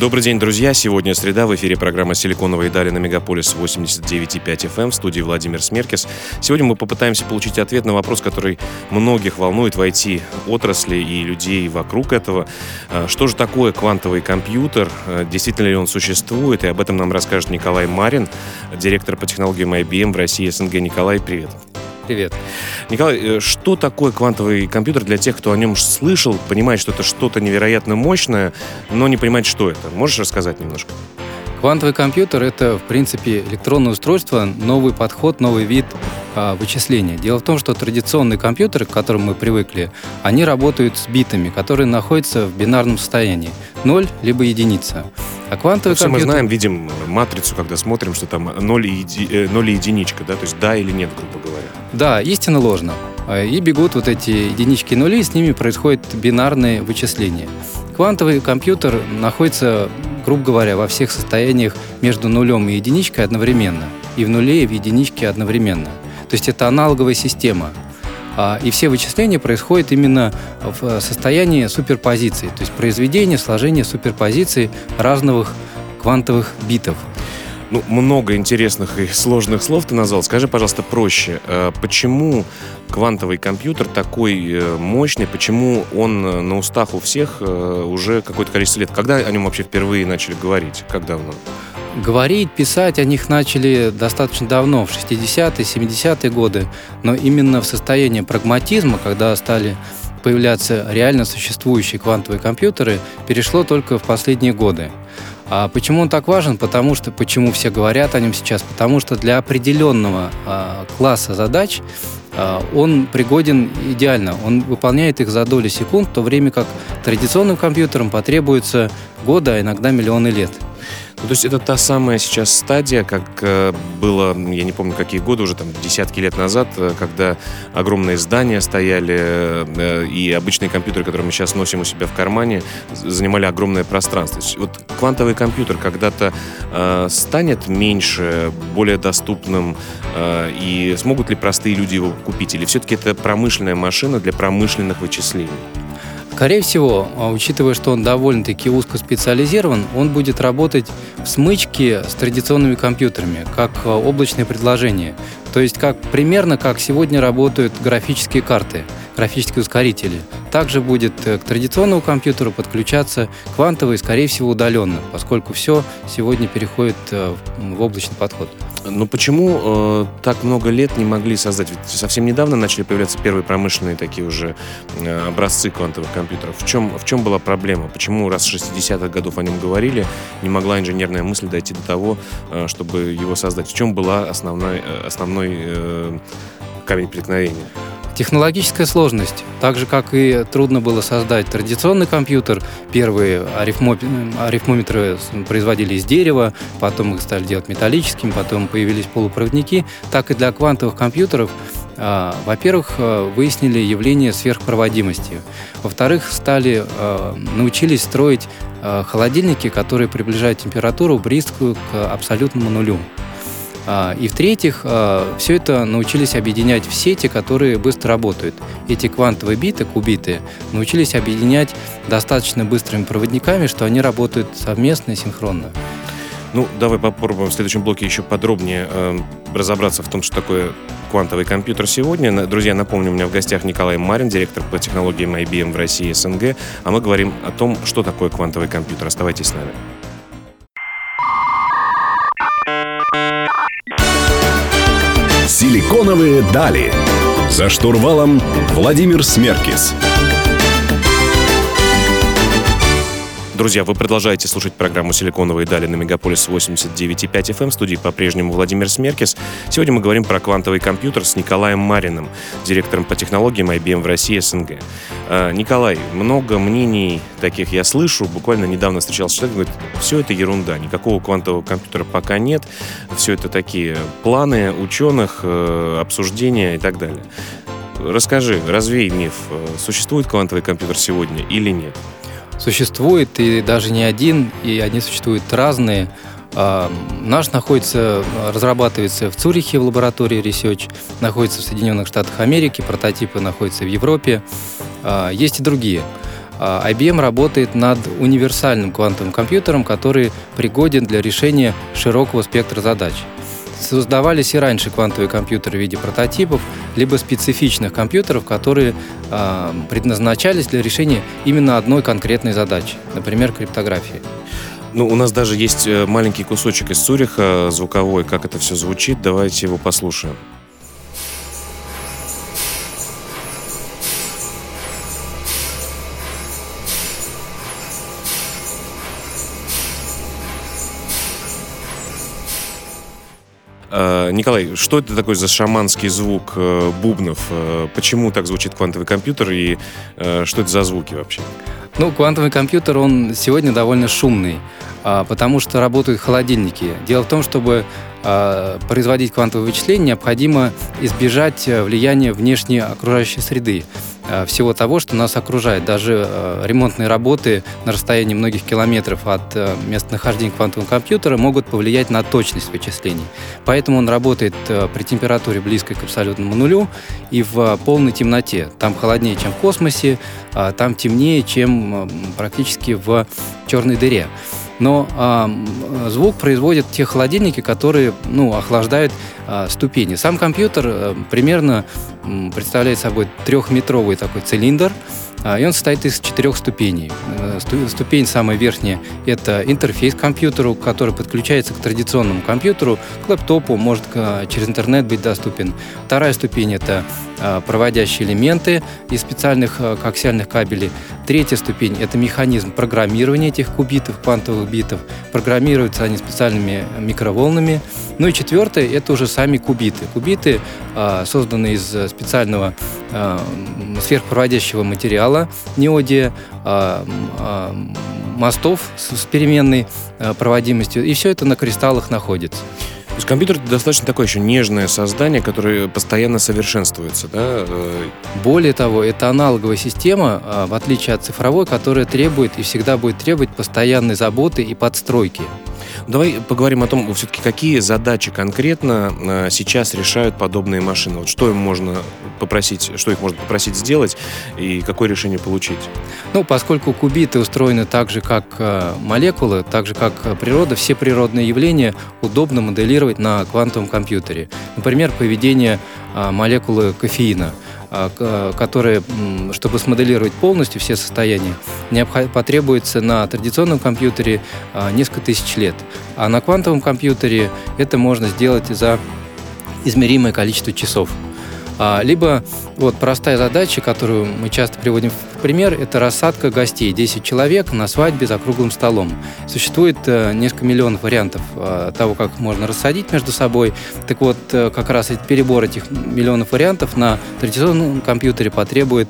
Добрый день, друзья. Сегодня среда. В эфире программа «Силиконовые дали» на Мегаполис 89,5 FM эм. в студии Владимир Смеркис. Сегодня мы попытаемся получить ответ на вопрос, который многих волнует в IT-отрасли и людей вокруг этого. А, что же такое квантовый компьютер? А, действительно ли он существует? И об этом нам расскажет Николай Марин, директор по технологиям IBM в России СНГ. Николай, привет. Привет. Николай, э, что такое квантовый компьютер для тех, кто о нем слышал, понимает, что это что-то невероятно мощное, но не понимает, что это? Можешь рассказать немножко? Квантовый компьютер — это, в принципе, электронное устройство, новый подход, новый вид а, вычисления. Дело в том, что традиционные компьютеры, к которым мы привыкли, они работают с битами, которые находятся в бинарном состоянии. Ноль либо единица. А квантовый Все компьютер... мы знаем, видим матрицу, когда смотрим, что там ноль и, еди... Э, ноль и единичка, да, то есть да или нет, грубо говоря. Да, истинно ложно. А, и бегут вот эти единички и нули, и с ними происходит бинарные вычисления. Квантовый компьютер находится, грубо говоря, во всех состояниях между нулем и единичкой одновременно. И в нуле, и в единичке одновременно. То есть это аналоговая система. А, и все вычисления происходят именно в состоянии суперпозиции, то есть произведение, сложение суперпозиций разных квантовых битов. Ну, много интересных и сложных слов ты назвал. Скажи, пожалуйста, проще, э, почему квантовый компьютер такой э, мощный, почему он э, на устах у всех уже какое-то количество лет? Когда о нем вообще впервые начали говорить? Как давно? Говорить, писать о них начали достаточно давно, в 60-е, 70-е годы, но именно в состоянии прагматизма, когда стали появляться реально существующие квантовые компьютеры, перешло только в последние годы. А почему он так важен? Потому что, почему все говорят о нем сейчас? Потому что для определенного а, класса задач а, он пригоден идеально. Он выполняет их за доли секунд, в то время как традиционным компьютерам потребуется года, а иногда миллионы лет. Ну, то есть это та самая сейчас стадия, как э, было, я не помню, какие годы, уже там десятки лет назад, э, когда огромные здания стояли, э, и обычные компьютеры, которые мы сейчас носим у себя в кармане, занимали огромное пространство. Вот квантовый компьютер когда-то э, станет меньше, более доступным, э, и смогут ли простые люди его купить? Или все-таки это промышленная машина для промышленных вычислений? Скорее всего, а, учитывая, что он довольно-таки узкоспециализирован, он будет работать в смычке с традиционными компьютерами, как а, облачное предложение. То есть как, примерно как сегодня работают графические карты, графические ускорители. Также будет э, к традиционному компьютеру подключаться квантовый, скорее всего, удаленно, поскольку все сегодня переходит э, в облачный подход. Но почему э, так много лет не могли создать? Ведь совсем недавно начали появляться первые промышленные такие уже э, образцы квантовых компьютеров. В чем, в чем была проблема? Почему раз с 60-х годов о нем говорили, не могла инженерная мысль дойти до того, э, чтобы его создать? В чем была основной, э, основной э, камень преткновения? Технологическая сложность. Так же, как и трудно было создать традиционный компьютер, первые арифмо... арифмометры производили из дерева, потом их стали делать металлическими, потом появились полупроводники, так и для квантовых компьютеров а, во-первых, а, выяснили явление сверхпроводимости. Во-вторых, стали, а, научились строить холодильники, которые приближают температуру близкую к абсолютному нулю. А, и в-третьих, а, все это научились объединять в сети, которые быстро работают. Эти квантовые биты, кубиты, научились объединять достаточно быстрыми проводниками, что они работают совместно и синхронно. Ну, давай попробуем в следующем блоке еще подробнее э, разобраться в том, что такое квантовый компьютер сегодня. Друзья, напомню, у меня в гостях Николай Марин, директор по технологиям IBM в России и СНГ, а мы говорим о том, что такое квантовый компьютер. Оставайтесь с нами. Силиконовые дали. За штурвалом Владимир Смеркис. Друзья, вы продолжаете слушать программу «Силиконовые дали» на Мегаполис 89.5 FM. В студии по-прежнему Владимир Смеркис. Сегодня мы говорим про квантовый компьютер с Николаем Мариным, директором по технологиям IBM в России СНГ. А, Николай, много мнений таких я слышу. Буквально недавно встречался с человеком, говорит, все это ерунда, никакого квантового компьютера пока нет. Все это такие планы ученых, э, обсуждения и так далее. Расскажи, развей миф. Существует квантовый компьютер сегодня или нет? Существует, и даже не один, и они существуют разные. А, наш находится, разрабатывается в Цюрихе в лаборатории Research, находится в Соединенных Штатах Америки, прототипы находятся в Европе. А, есть и другие. IBM работает над универсальным квантовым компьютером, который пригоден для решения широкого спектра задач. Создавались и раньше квантовые компьютеры в виде прототипов, либо специфичных компьютеров, которые э, предназначались для решения именно одной конкретной задачи, например, криптографии. Ну, у нас даже есть э, маленький кусочек из Цуриха звуковой, как это все звучит. Давайте его послушаем. Николай, что это такой за шаманский звук э, бубнов? Э, почему так звучит квантовый компьютер и что это за звуки вообще? Ну, квантовый компьютер, он сегодня довольно шумный, а, потому что работают холодильники. Дело в том, чтобы а, производить квантовые вычисления, необходимо избежать влияния внешней окружающей среды. Э, всего того, что нас окружает. Даже э, ремонтные работы на расстоянии многих километров от э, местонахождения квантового компьютера могут повлиять на точность вычислений. Поэтому он работает при температуре близкой к абсолютному нулю и в полной темноте. Там холоднее, чем в космосе, а там темнее, чем практически в черной дыре но э, звук производят те холодильники, которые ну, охлаждают э, ступени. Сам компьютер э, примерно э, представляет собой трехметровый такой цилиндр, и он состоит из четырех ступеней. Э, ступень самая верхняя – это интерфейс к компьютеру, который подключается к традиционному компьютеру, к лэптопу, может через интернет быть доступен. Вторая ступень – это а, проводящие элементы из специальных а, коаксиальных кабелей. Третья ступень – это механизм программирования этих кубитов, квантовых битов. Программируются они специальными микроволнами. Ну и четвертое – это уже сами кубиты. Кубиты созданы из специального сверхпроводящего материала, неодия, мостов с переменной проводимостью. И все это на кристаллах находится. То есть компьютер это достаточно такое еще нежное создание, которое постоянно совершенствуется, да? Более того, это аналоговая система, а, в отличие от цифровой, которая требует и всегда будет требовать постоянной заботы и подстройки. Давай поговорим о том, все-таки какие задачи конкретно э, сейчас решают подобные машины. Вот что им можно попросить, что их можно попросить сделать и какое решение получить? Ну, поскольку кубиты устроены так же, как э, молекулы, так же, как природа, все природные явления удобно моделировать на квантовом компьютере. Например, поведение э, молекулы кофеина – которые, чтобы смоделировать полностью все состояния, потребуется на традиционном компьютере а, несколько тысяч лет. А на квантовом компьютере это можно сделать за измеримое количество часов. А, либо вот простая задача, которую мы часто приводим в пример, это рассадка гостей. 10 человек на свадьбе за круглым столом. Существует э, несколько миллионов вариантов э, того, как можно рассадить между собой. Так вот, э, как раз перебор этих миллионов вариантов на традиционном компьютере потребует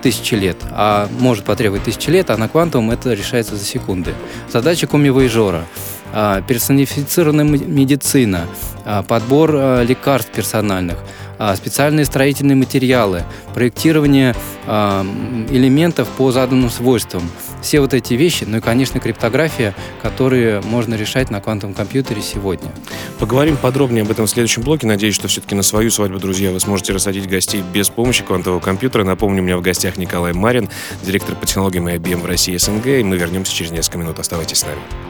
тысячи лет. А может потребовать тысячи лет, а на квантовом это решается за секунды. Задача Коми-Вейжора персонифицированная медицина, подбор лекарств персональных – а, специальные строительные материалы, проектирование а, элементов по заданным свойствам. Все вот эти вещи, ну и, конечно, криптография, которые можно решать на квантовом компьютере сегодня. Поговорим подробнее об этом в следующем блоке. Надеюсь, что все-таки на свою свадьбу, друзья, вы сможете рассадить гостей без помощи квантового компьютера. Напомню, у меня в гостях Николай Марин, директор по технологиям IBM в России СНГ, и мы вернемся через несколько минут. Оставайтесь с нами.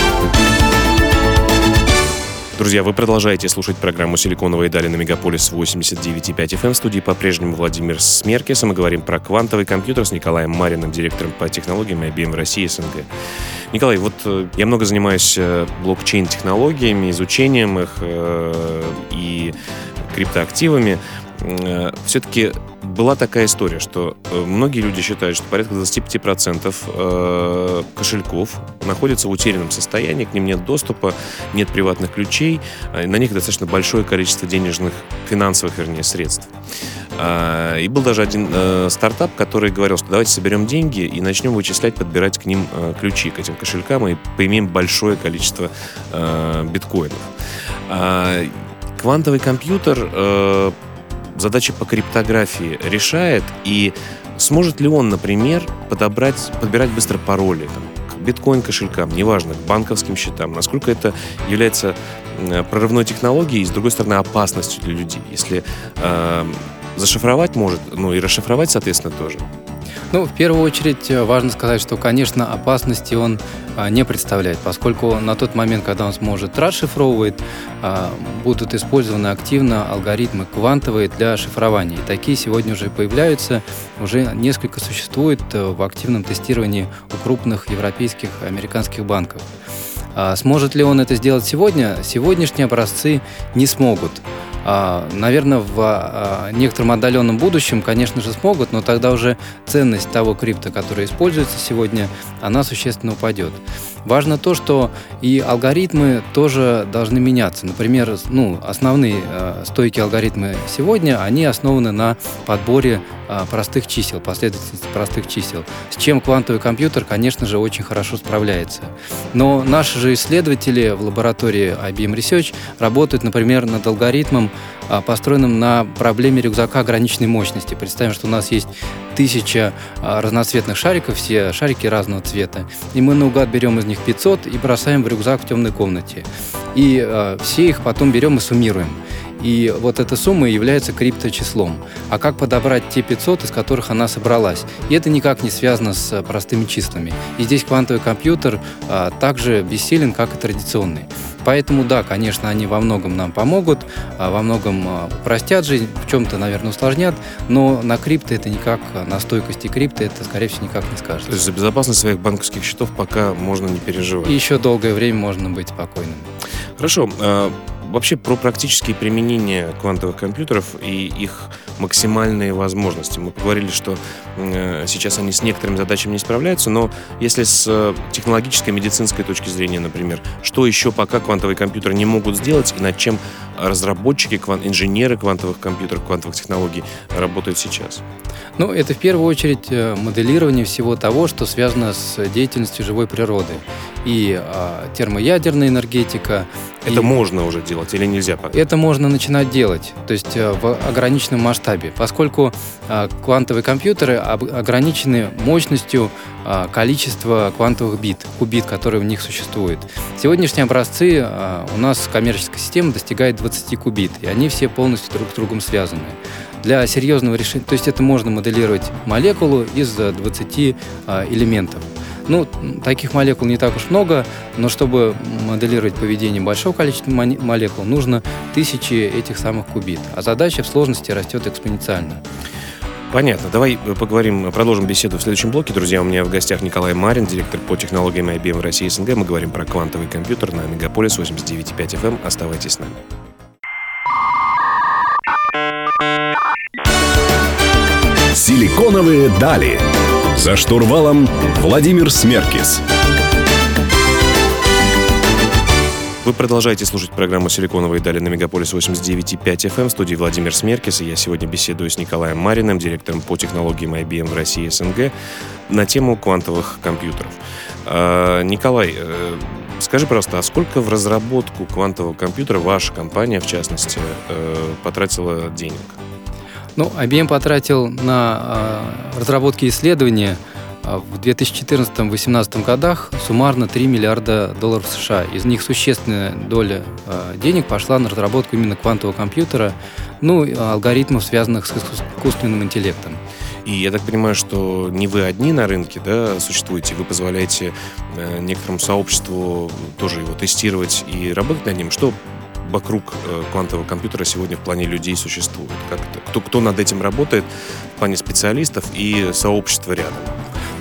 Друзья, вы продолжаете слушать программу «Силиконовые дали» на Мегаполис 89.5 FM. В студии по-прежнему Владимир Смеркис. Мы говорим про квантовый компьютер с Николаем Мариным, директором по технологиям IBM России СНГ. Николай, вот э, я много занимаюсь э, блокчейн-технологиями, изучением их э, и криптоактивами. Все-таки была такая история, что многие люди считают, что порядка 25% кошельков находятся в утерянном состоянии, к ним нет доступа, нет приватных ключей, на них достаточно большое количество денежных, финансовых, вернее, средств. А, и был даже один э, стартап, который говорил, что давайте соберем деньги и начнем вычислять, подбирать к ним э, ключи, к этим кошелькам, и поимеем большое количество э, биткоинов. А, квантовый компьютер задачи по криптографии решает, и сможет ли он, например, подобрать, подбирать быстро пароли там, к биткоин-кошелькам, неважно, к банковским счетам, насколько это является прорывной технологией и, с другой стороны, опасностью для людей. Если э, зашифровать может, ну и расшифровать, соответственно, тоже. Ну, в первую очередь э, важно сказать, что, конечно, опасности он а, не представляет, поскольку на тот момент, когда он сможет расшифровывать, а, будут использованы активно алгоритмы квантовые для шифрования. И такие сегодня уже появляются, уже несколько существует э, в активном тестировании у крупных европейских, американских банков. А сможет ли он это сделать сегодня? Сегодняшние образцы не смогут. А, наверное, в а, некотором отдаленном будущем, конечно же, смогут, но тогда уже ценность того крипто, который используется сегодня, она существенно упадет. Важно то, что и алгоритмы тоже должны меняться. Например, ну, основные э, стойкие алгоритмы сегодня, они основаны на подборе э, простых чисел, последовательности простых чисел, с чем квантовый компьютер, конечно же, очень хорошо справляется. Но наши же исследователи в лаборатории IBM Research работают, например, над алгоритмом, построенным на проблеме рюкзака ограниченной мощности. Представим, что у нас есть тысяча э, разноцветных шариков, все шарики разного цвета, и мы наугад берем из них 500 и бросаем в рюкзак в темной комнате. И э, все их потом берем и суммируем. И вот эта сумма является крипточислом. А как подобрать те 500, из которых она собралась? И это никак не связано с э, простыми числами. И здесь квантовый компьютер а, также бессилен, как и традиционный. Поэтому, да, конечно, они во многом нам помогут, а, во многом а, упростят жизнь, в чем-то, наверное, усложнят, но на крипто это никак, на стойкости крипто это, скорее всего, никак не скажет. То есть за безопасность своих банковских счетов пока можно не переживать? И еще долгое время можно быть спокойным. Хорошо. Вообще про практические применения квантовых компьютеров и их максимальные возможности. Мы поговорили, что сейчас они с некоторыми задачами не справляются, но если с э, технологической, медицинской точки зрения, например, что еще пока квантовые компьютеры не могут сделать и над чем разработчики, кван- инженеры квантовых компьютеров, квантовых технологий работают сейчас? Ну, это в первую очередь э, моделирование всего того, что связано с деятельностью живой природы. И э, термоядерная энергетика. Это и... можно уже делать или нельзя пока? Это можно начинать делать, то есть э, в ограниченном масштабе, поскольку э, квантовые компьютеры ограничены мощностью э, количества квантовых бит, кубит, которые в них существуют. Сегодняшние образцы э, у нас коммерческая система достигает 20 кубит, и они все полностью друг с другом связаны для серьезного решения, то есть это можно моделировать молекулу из 20 а, элементов. Ну, таких молекул не так уж много, но чтобы моделировать поведение большого количества молекул, нужно тысячи этих самых кубит. А задача в сложности растет экспоненциально. Понятно. Давай поговорим, продолжим беседу в следующем блоке. Друзья, у меня в гостях Николай Марин, директор по технологиям IBM в России и СНГ. Мы говорим про квантовый компьютер на Мегаполис 89.5 FM. Оставайтесь с нами. Силиконовые дали. За штурвалом Владимир Смеркис. Вы продолжаете слушать программу «Силиконовые дали» на Мегаполис 89.5 FM. В студии Владимир Смеркис. И я сегодня беседую с Николаем Мариным, директором по технологиям IBM в России и СНГ, на тему квантовых компьютеров. А, Николай, э, скажи, пожалуйста, а сколько в разработку квантового компьютера ваша компания, в частности, э, потратила денег? Ну, IBM потратил на э, разработки исследования а, в 2014-2018 годах суммарно 3 миллиарда долларов США. Из них существенная доля э, денег пошла на разработку именно квантового компьютера, ну, алгоритмов, связанных с искусственным интеллектом. И я так понимаю, что не вы одни на рынке да, существуете, вы позволяете э, некоторому сообществу тоже его тестировать и работать над ним. Что вокруг э, квантового компьютера сегодня в плане людей существует? Как? Кто, кто над этим работает в плане специалистов и сообщества рядом?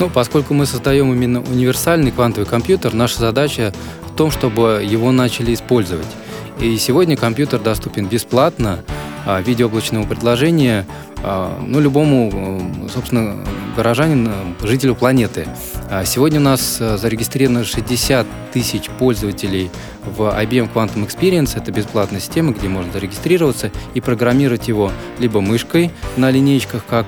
Ну, поскольку мы создаем именно универсальный квантовый компьютер, наша задача в том, чтобы его начали использовать. И сегодня компьютер доступен бесплатно а, в виде облачного предложения а, ну, любому, собственно, горожанину, жителю планеты. А сегодня у нас э, зарегистрировано 60 тысяч пользователей в IBM Quantum Experience. Это бесплатная система, где можно зарегистрироваться и программировать его либо мышкой на линейках, как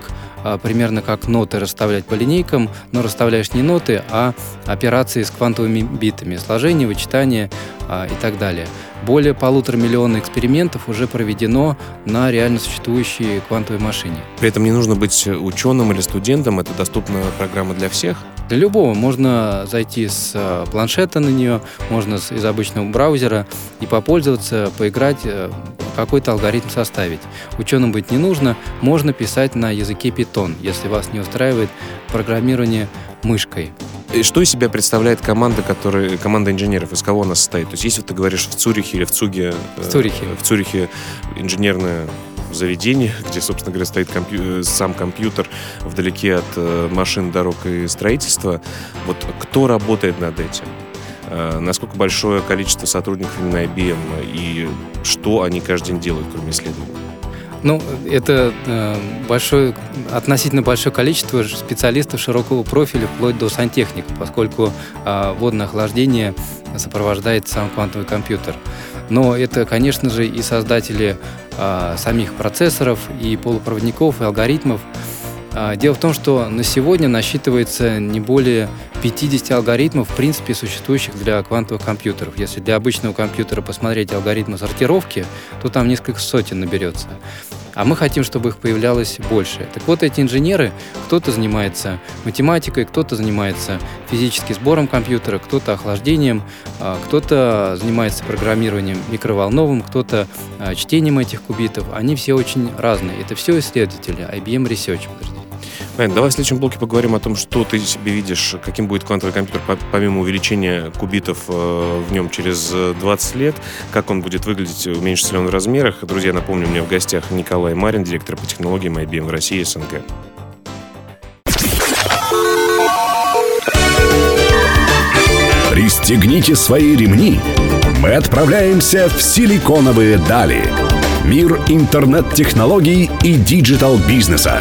примерно как ноты расставлять по линейкам, но расставляешь не ноты, а операции с квантовыми битами, сложение, вычитание а, и так далее. Более полутора миллиона экспериментов уже проведено на реально существующей квантовой машине. При этом не нужно быть ученым или студентом, это доступна программа для всех? Для любого. Можно зайти с а, планшета на нее, можно из обычного браузера и попользоваться, поиграть, э, какой-то алгоритм составить. Ученым быть не нужно, можно писать на языке Python, если вас не устраивает программирование мышкой. И что из себя представляет команда, которая, команда инженеров? Из кого она состоит? То есть, если ты говоришь в Цюрихе или в Цуге... В Цюрихе. Э, в Цюрихе инженерное заведение, где, собственно говоря, стоит компью- э, сам компьютер вдалеке от э, машин, дорог и строительства. Вот кто работает над этим? Э, насколько большое количество сотрудников именно IBM и что они каждый день делают, кроме исследований? Ну, это э, большое, относительно большое количество специалистов широкого профиля, вплоть до сантехника, поскольку э, водное охлаждение сопровождает сам квантовый компьютер. Но это, конечно же, и создатели э, самих процессоров, и полупроводников, и алгоритмов. Э, дело в том, что на сегодня насчитывается не более 50 алгоритмов, в принципе, существующих для квантовых компьютеров. Если для обычного компьютера посмотреть алгоритмы сортировки, то там несколько сотен наберется. А мы хотим, чтобы их появлялось больше. Так вот, эти инженеры, кто-то занимается математикой, кто-то занимается физическим сбором компьютера, кто-то охлаждением, а, кто-то занимается программированием микроволновым, кто-то а, чтением этих кубитов. Они все очень разные. Это все исследователи IBM Research. Понятно. Давай в следующем блоке поговорим о том, что ты себе видишь, каким будет квантовый компьютер помимо увеличения кубитов э, в нем через 20 лет, как он будет выглядеть, уменьшится ли он в размерах. Друзья, напомню, у меня в гостях Николай Марин, директор по технологиям IBM в России и СНГ. Пристегните свои ремни. Мы отправляемся в силиконовые дали. Мир интернет-технологий и digital-бизнеса.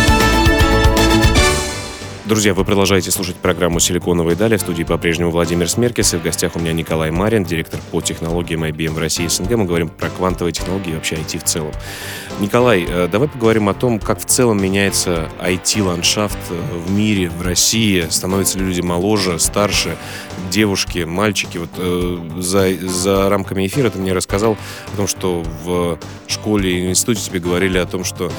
Друзья, вы продолжаете слушать программу «Силиконовые дали». В студии по-прежнему Владимир Смеркис. И в гостях у меня Николай Марин, директор по технологиям IBM в России и СНГ. Мы говорим про квантовые технологии и вообще IT в целом. Николай, э, давай поговорим о том, как в целом меняется IT-ландшафт э, в мире, в России. Становятся ли люди моложе, старше, девушки, мальчики. Вот э, за, за рамками эфира ты мне рассказал о том, что в школе и институте тебе говорили о том, что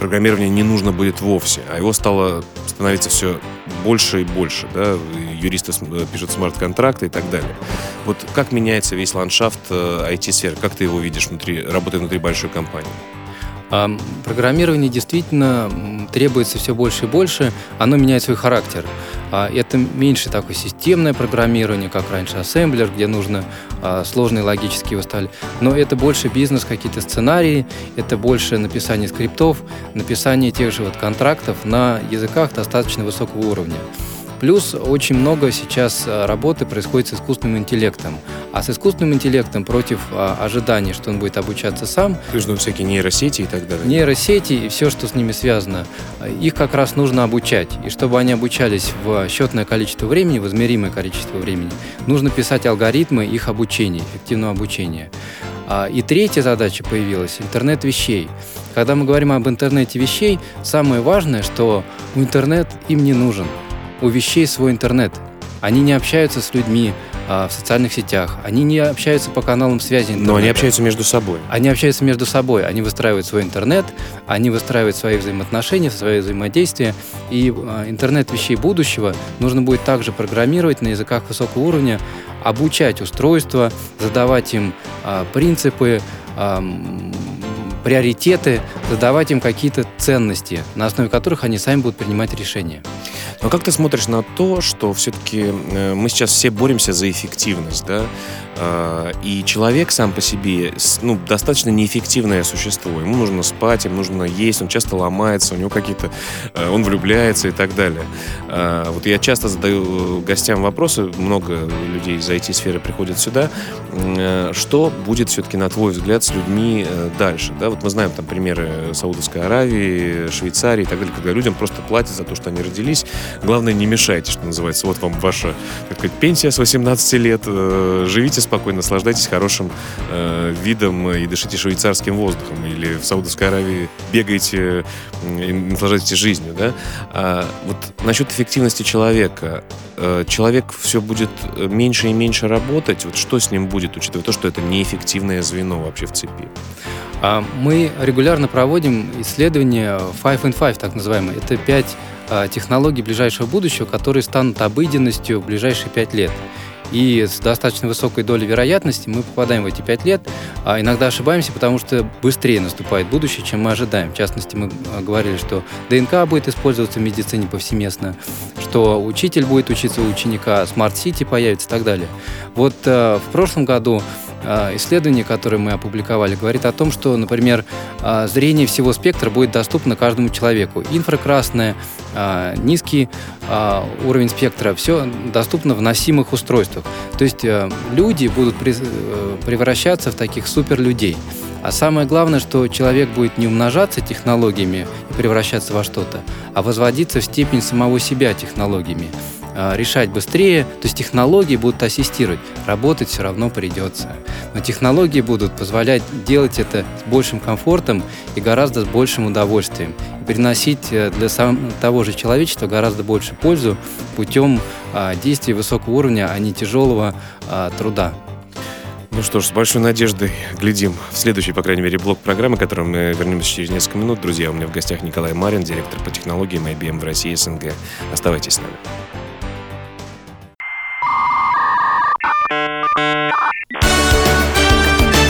программирование не нужно будет вовсе, а его стало становиться все больше и больше. Да? Юристы э, пишут смарт-контракты и так далее. Вот как меняется весь ландшафт IT-сферы? Э, как ты его видишь внутри, работая внутри большой компании? Программирование действительно требуется все больше и больше, оно меняет свой характер. А, это меньше такое системное программирование, как раньше ассемблер, где нужно а, сложные логические выставлять. Но это больше бизнес, какие-то сценарии, это больше написание скриптов, написание тех же вот контрактов на языках достаточно высокого уровня. Плюс очень много сейчас а, работы происходит с искусственным интеллектом. А с искусственным интеллектом против а, ожиданий, что он будет обучаться сам... Ну, всякие нейросети и так далее. Нейросети и все, что с ними связано, их как раз нужно обучать. И чтобы они обучались в счетное количество времени, в измеримое количество времени, нужно писать алгоритмы их обучения, эффективного обучения. А, и третья задача появилась – интернет вещей. Когда мы говорим об интернете вещей, самое важное, что интернет им не нужен – у вещей свой интернет. Они не общаются с людьми а, в социальных сетях, они не общаются по каналам связи интернета. Но они общаются между собой. Они общаются между собой, они выстраивают свой интернет, они выстраивают свои взаимоотношения, свои взаимодействия. И а, интернет вещей будущего нужно будет также программировать на языках высокого уровня, обучать устройства, задавать им а, принципы, приоритеты, задавать им какие-то ценности, на основе которых они сами будут принимать решения. Но как ты смотришь на то, что все-таки э, мы сейчас все боремся за эффективность, да? А, и человек сам по себе ну, достаточно неэффективное существо. Ему нужно спать, ему нужно есть, он часто ломается, у него какие-то... Э, он влюбляется и так далее. А, вот я часто задаю гостям вопросы, много людей из IT-сферы приходят сюда. Э, что будет все-таки, на твой взгляд, с людьми дальше? Да? Вот мы знаем там примеры э, Саудовской Аравии, Швейцарии и так далее, когда людям просто платят за то, что они родились. Главное, не мешайте, что называется. Вот вам ваша как сказать, пенсия с 18 лет. Э, живите спокойно, наслаждайтесь хорошим э, видом и дышите швейцарским воздухом. Или в Саудовской Аравии бегайте и наслаждайтесь жизнью. Да? А вот насчет эффективности человека. Э, человек все будет меньше и меньше работать. Вот что с ним будет, учитывая то, что это неэффективное звено вообще в цепи? А мы регулярно проводим исследования Five in Five, так называемые. Это пять а, технологий ближайшего будущего, которые станут обыденностью в ближайшие пять лет. И с достаточно высокой долей вероятности мы попадаем в эти пять лет. А иногда ошибаемся, потому что быстрее наступает будущее, чем мы ожидаем. В частности, мы а, говорили, что ДНК будет использоваться в медицине повсеместно, что учитель будет учиться у ученика, smart city появится и так далее. Вот в прошлом году исследование, которое мы опубликовали, говорит о том, что, например, а, зрение всего спектра будет доступно каждому человеку. Инфракрасное, а, низкий уровень спектра, все доступно в носимых устройствах. То есть люди будут э, превращаться в таких суперлюдей. А самое главное, что человек будет не умножаться технологиями и превращаться во что-то, а возводиться в степень самого себя технологиями. А, решать быстрее, то есть технологии будут ассистировать, работать все равно придется. Но технологии будут позволять делать это с большим комфортом и гораздо с большим удовольствием. И приносить э, для сам, того же человечества гораздо больше пользу путем а, действий высокого уровня, а не тяжелого а, труда. Ну что ж, с большой надеждой глядим в следующий, по крайней мере, блок программы, к которому мы вернемся через несколько минут. Друзья, у меня в гостях Николай Марин, директор по технологиям IBM в России СНГ. Оставайтесь с нами.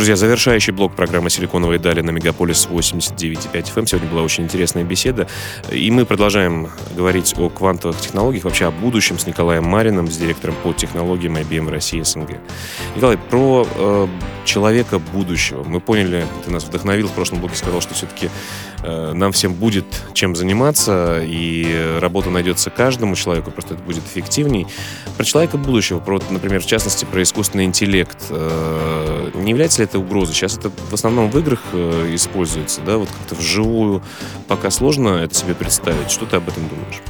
Друзья, завершающий блок программы «Силиконовые дали» на Мегаполис 89.5 FM. Сегодня была очень интересная беседа. И мы продолжаем говорить о квантовых технологиях, вообще о будущем с Николаем Мариным, с директором по технологиям IBM России СНГ. Николай, про э, человека будущего. Мы поняли, ты нас вдохновил в прошлом блоке, сказал, что все-таки э, нам всем будет чем заниматься, и работа найдется каждому человеку, просто это будет эффективней. Про человека будущего, про, например, в частности, про искусственный интеллект. Э, не является ли это угрозой? Сейчас это в основном в играх э, используется, да, вот как-то вживую пока сложно это себе представить. Что ты об этом думаешь?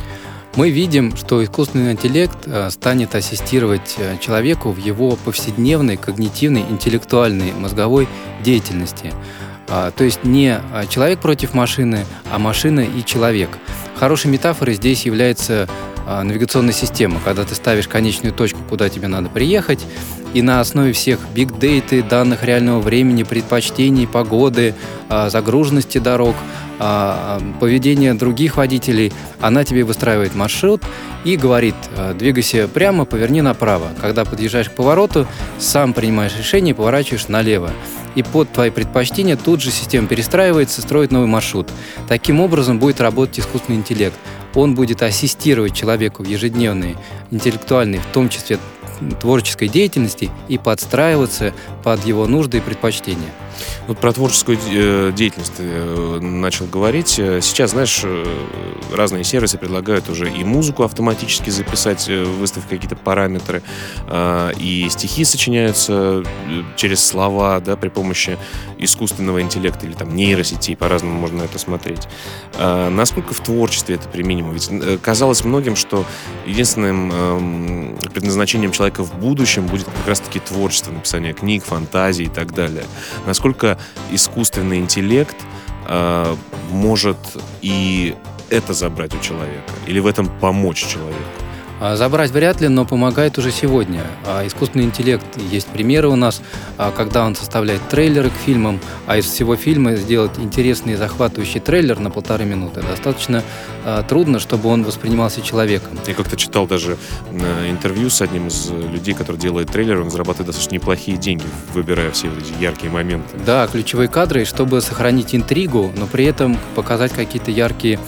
Мы видим, что искусственный интеллект э, станет ассистировать э, человеку в его повседневной когнитивной, интеллектуальной, мозговой деятельности. А, то есть не человек против машины, а машина и человек. Хорошей метафорой здесь является навигационная система, когда ты ставишь конечную точку, куда тебе надо приехать, и на основе всех биг-дейты, данных реального времени, предпочтений, погоды, а, загруженности дорог, а, поведения других водителей, она тебе выстраивает маршрут и говорит, двигайся прямо, поверни направо. Когда подъезжаешь к повороту, сам принимаешь решение поворачиваешь налево. И под твои предпочтения тут же система перестраивается, строит новый маршрут. Таким образом будет работать искусственный интеллект. Он будет ассистировать человеку в ежедневной интеллектуальной, в том числе творческой деятельности и подстраиваться под его нужды и предпочтения. Вот про творческую э, деятельность ты э, начал говорить. Э, сейчас, знаешь, разные сервисы предлагают уже и музыку автоматически записать, выставив какие-то параметры, и стихи сочиняются через слова, да, при помощи искусственного интеллекта или там нейросетей, по-разному можно это смотреть. А, насколько в творчестве это применимо? Ведь казалось многим, что единственным эм, предназначением человека в будущем будет как раз-таки творчество, написание книг, фантазий и так далее. Насколько искусственный интеллект э, может и это забрать у человека, или в этом помочь человеку? А, забрать вряд ли, но помогает уже сегодня. А, искусственный интеллект, есть примеры у нас, а, когда он составляет трейлеры к фильмам, а из всего фильма сделать интересный и захватывающий трейлер на полторы минуты достаточно трудно, чтобы он воспринимался человеком. Я как-то читал даже интервью с одним из людей, который делает трейлер, он зарабатывает достаточно неплохие деньги, выбирая все эти яркие моменты. Да, ключевые кадры, чтобы сохранить интригу, но при этом показать какие-то яркие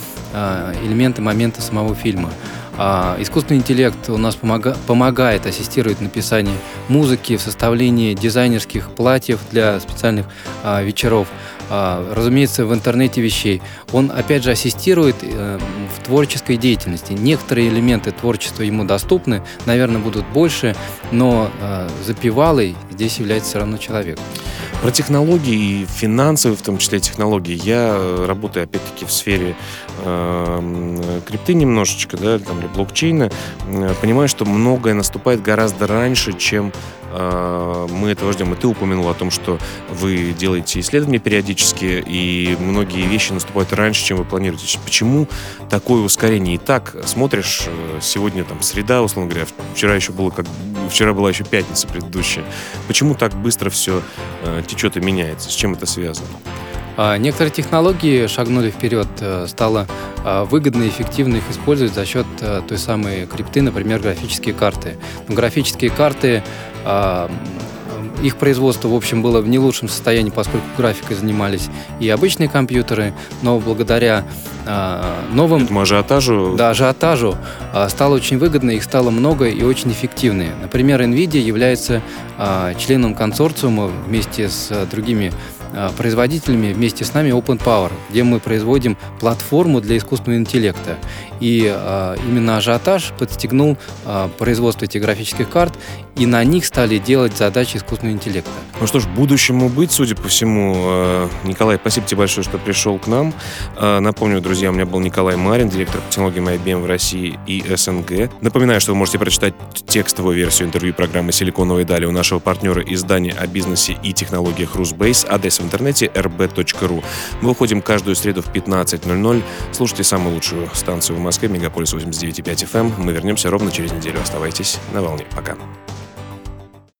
элементы, моменты самого фильма. А искусственный интеллект у нас помога помогает, ассистирует в написании музыки, в составлении дизайнерских платьев для специальных а, вечеров. а, разумеется, в интернете вещей. Он, опять же, ассистирует э, в творческой деятельности. Некоторые элементы творчества ему доступны, наверное, будут больше, но запевалой здесь является все равно человек. Про технологии, финансовые в том числе технологии. Я э, работаю, опять-таки, в сфере э, крипты немножечко, да, там, или блокчейна. Э, понимаю, что многое наступает гораздо раньше, чем мы этого ждем. И ты упомянул о том, что вы делаете исследования периодически, и многие вещи наступают раньше, чем вы планируете. Почему такое ускорение? И так смотришь, э, сегодня там среда, условно говоря, вчера еще было как вчера была еще пятница предыдущая. Почему так быстро все э, течет и меняется? С чем это связано? А, некоторые технологии шагнули вперед, э, стало а, выгодно и эффективно их использовать за счет э, той самой крипты, например, графические карты. Но графические карты а, их производство, в общем, было в не лучшем состоянии, поскольку графикой занимались и обычные компьютеры, но благодаря э, новым... Этому ажиотажу? Да, ажиотажу э, стало очень выгодно, их стало много и очень эффективные. Например, NVIDIA является э, членом консорциума вместе с э, другими производителями вместе с нами Open Power, где мы производим платформу для искусственного интеллекта. И э, именно ажиотаж подстегнул э, производство этих графических карт, и на них стали делать задачи искусственного интеллекта. Ну что ж, будущему быть, судя по всему. Э, Николай, спасибо тебе большое, что пришел к нам. Э, напомню, друзья, у меня был Николай Марин, директор по технологиям IBM в России и СНГ. Напоминаю, что вы можете прочитать текстовую версию интервью программы «Силиконовые дали» у нашего партнера издания о бизнесе и технологиях Русбейс. Адрес в интернете rb.ru. Мы выходим каждую среду в 15.00. Слушайте самую лучшую станцию в Москве, Мегаполис 89.5 FM. Мы вернемся ровно через неделю. Оставайтесь на волне. Пока.